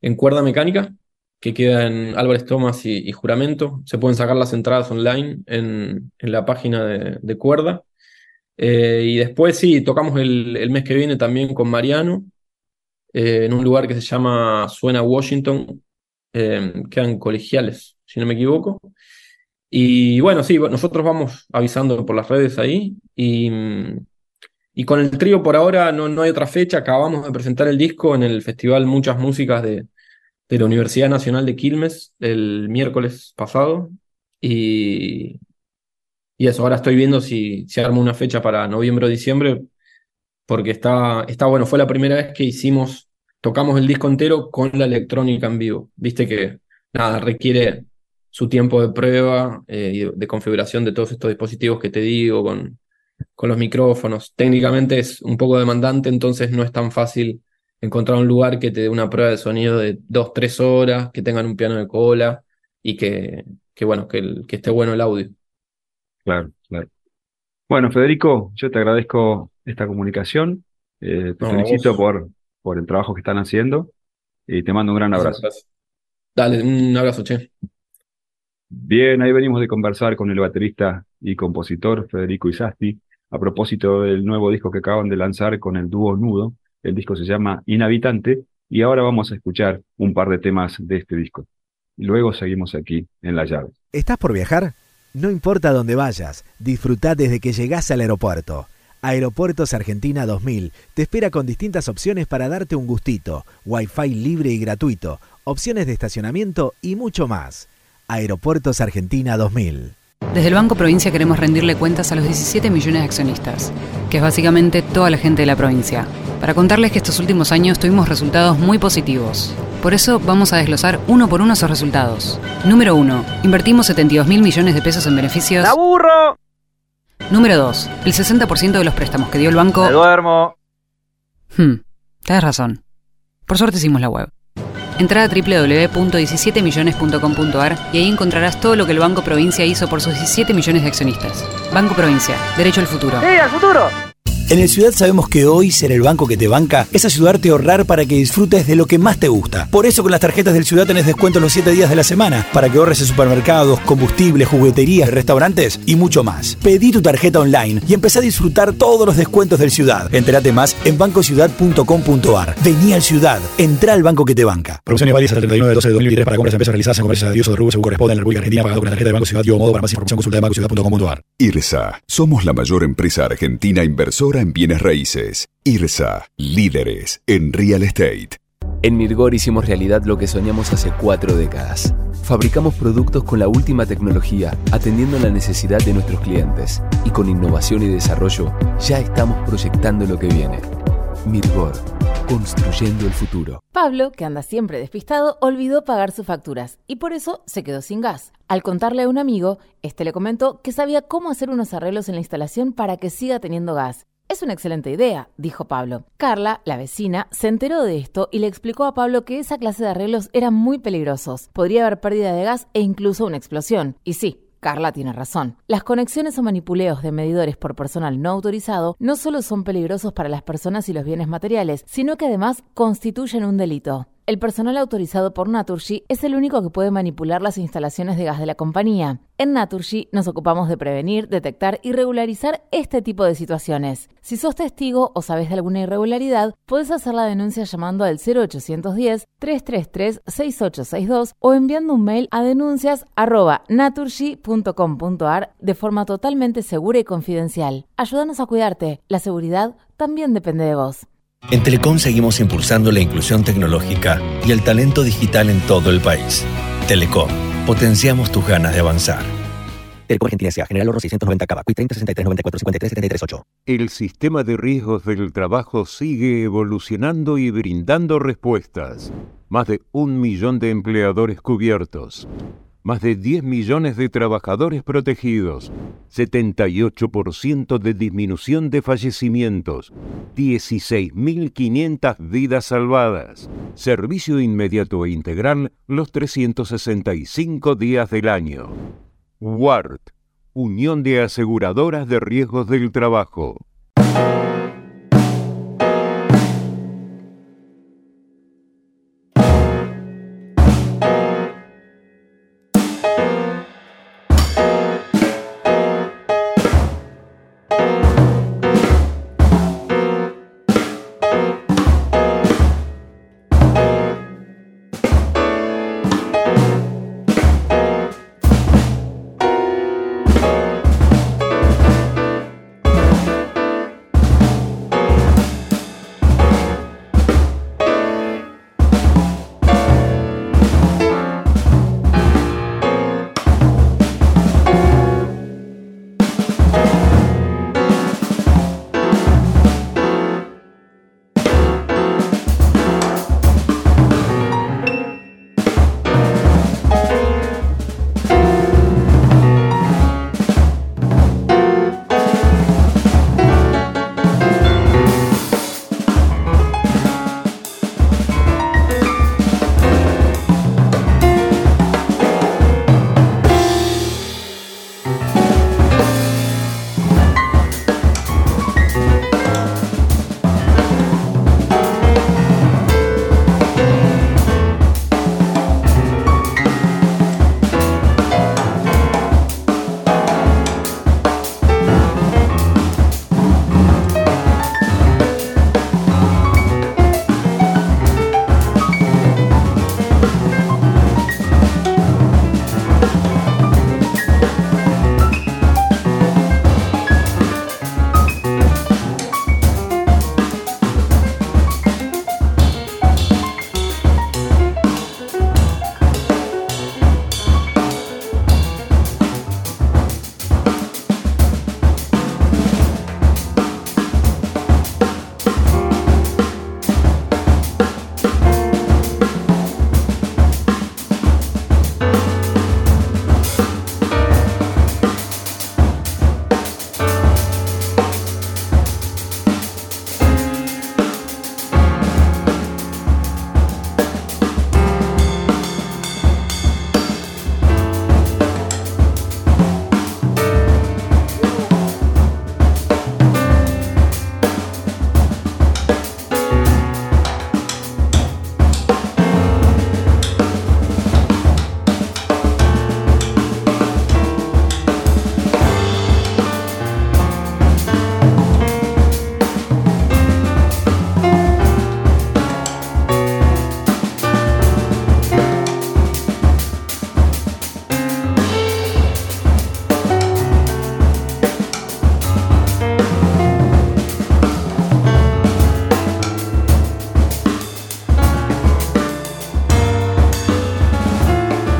S23: en cuerda mecánica, que queda en Álvarez Tomás y, Juramento. Se pueden sacar las entradas online en, la página de, cuerda. Eh, y después sí, tocamos el, mes que viene también con Mariano, eh, en un lugar que se llama Suena Washington, eh, quedan colegiales, si no me equivoco. Y bueno, sí, nosotros vamos avisando por las redes ahí. Y, y con el trío por ahora no, no hay otra fecha. Acabamos de presentar el disco en el Festival Muchas Músicas de, de la Universidad Nacional de Quilmes el miércoles pasado. Y, y eso, ahora estoy viendo si, si armo una fecha para noviembre o diciembre, porque está, está bueno. Fue la primera vez que hicimos, tocamos el disco entero con la electrónica en vivo. Viste que nada, requiere su tiempo de prueba eh, y de, configuración de todos estos dispositivos que te digo, con, con los micrófonos. Técnicamente es un poco demandante, entonces no es tan fácil encontrar un lugar que te dé una prueba de sonido de dos, tres horas, que tengan un piano de cola y que, que bueno, que, el, que esté bueno el audio.
S2: Claro, claro. Bueno, Federico, yo te agradezco esta comunicación, eh, te felicito por, por el trabajo que están haciendo y te mando un gran abrazo.
S23: Dale, un abrazo, che.
S2: Bien, ahí venimos de conversar con el baterista y compositor Federico Isasti a propósito del nuevo disco que acaban de lanzar con el dúo Nudo, el disco se llama Inhabitante y ahora vamos a escuchar un par de temas de este disco. Luego seguimos aquí en La Llave.
S24: ¿Estás por viajar? No importa dónde vayas, disfruta desde que llegás al aeropuerto. Aeropuertos Argentina 2000 te espera con distintas opciones para darte un gustito, wifi libre y gratuito, opciones de estacionamiento y mucho más. Aeropuertos Argentina 2000.
S25: Desde el Banco Provincia queremos rendirle cuentas a los 17 millones de accionistas, que es básicamente toda la gente de la provincia para contarles que estos últimos años tuvimos resultados muy positivos. Por eso vamos a desglosar uno por uno esos resultados. Número 1. Invertimos 72 mil millones de pesos en beneficios.
S26: ¡Aburro!
S25: Número 2. El 60% de los préstamos que dio el banco.
S26: ¡Me duermo!
S25: Hmm, tienes razón. Por suerte hicimos la web. Entra a www.17millones.com.ar y ahí encontrarás todo lo que el Banco Provincia hizo por sus 17 millones de accionistas. Banco Provincia, derecho al futuro.
S26: ¡Sí, al futuro!
S24: En el Ciudad sabemos que hoy ser el banco que te banca es ayudarte a ahorrar para que disfrutes de lo que más te gusta. Por eso con las tarjetas del Ciudad tenés descuento los 7 días de la semana para que ahorres en supermercados, combustibles, jugueterías, restaurantes y mucho más. Pedí tu tarjeta online y empecé a disfrutar todos los descuentos del Ciudad. Entérate más en bancociudad.com.ar. Vení al Ciudad, entra al banco que te banca.
S8: Promociones válidas hasta el 39 de 12 de 2023 para compras de empresas realizadas en comercios de uso de rubro según corresponde en la República Argentina pagado con la tarjeta de Banco Ciudad y modo para más información consulta de bancociudad.com.ar.
S1: IRSA. Somos la mayor empresa argentina inversora en bienes raíces. IRSA, líderes en real estate.
S9: En Mirgor hicimos realidad lo que soñamos hace cuatro décadas. Fabricamos productos con la última tecnología, atendiendo la necesidad de nuestros clientes. Y con innovación y desarrollo, ya estamos proyectando lo que viene. Mirgor, construyendo el futuro.
S10: Pablo, que anda siempre despistado, olvidó pagar sus facturas y por eso se quedó sin gas. Al contarle a un amigo, este le comentó que sabía cómo hacer unos arreglos en la instalación para que siga teniendo gas es una excelente idea, dijo Pablo. Carla, la vecina, se enteró de esto y le explicó a Pablo que esa clase de arreglos eran muy peligrosos. Podría haber pérdida de gas e incluso una explosión. Y sí, Carla tiene razón. Las conexiones o manipuleos de medidores por personal no autorizado no solo son peligrosos para las personas y los bienes materiales, sino que además constituyen un delito. El personal autorizado por Naturgy es el único que puede manipular las instalaciones de gas de la compañía. En Naturgy nos ocupamos de prevenir, detectar y regularizar este tipo de situaciones. Si sos testigo o sabes de alguna irregularidad, puedes hacer la denuncia llamando al 0810-333-6862 o enviando un mail a denuncias.naturgy.com.ar de forma totalmente segura y confidencial. Ayúdanos a cuidarte. La seguridad también depende de vos.
S11: En Telecom seguimos impulsando la inclusión tecnológica y el talento digital en todo el país. Telecom, potenciamos tus ganas de avanzar.
S12: Telecom Argentina S.A. General Oro 690 Cava. 30 63 94 53 73 8.
S13: El sistema de riesgos del trabajo sigue evolucionando y brindando respuestas. Más de un millón de empleadores cubiertos más de 10 millones de trabajadores protegidos, 78% de disminución de fallecimientos, 16.500 vidas salvadas, servicio inmediato e integral los 365 días del año. WART, Unión de Aseguradoras de Riesgos del Trabajo.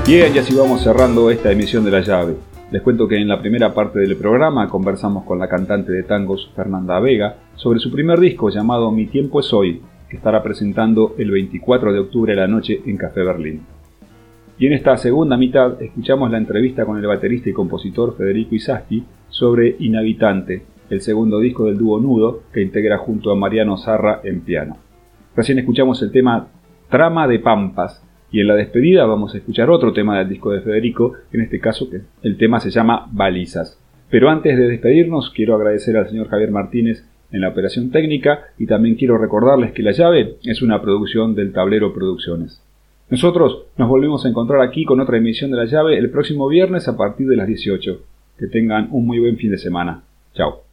S2: Bien, y así vamos cerrando esta emisión de La Llave. Les cuento que en la primera parte del programa conversamos con la cantante de tangos Fernanda Vega sobre su primer disco llamado Mi tiempo es hoy, que estará presentando el 24 de octubre a la noche en Café Berlín. Y en esta segunda mitad escuchamos la entrevista con el baterista y compositor Federico Isaski sobre Inhabitante, el segundo disco del dúo Nudo que integra junto a Mariano Zarra en piano. Recién escuchamos el tema Trama de Pampas y en la despedida vamos a escuchar otro tema del disco de Federico, en este caso el tema se llama Balizas. Pero antes de despedirnos quiero agradecer al señor Javier Martínez en la operación técnica y también quiero recordarles que La Llave es una producción del Tablero Producciones. Nosotros nos volvemos a encontrar aquí con otra emisión de La Llave el próximo viernes a partir de las 18. Que tengan un muy buen fin de semana. Chao.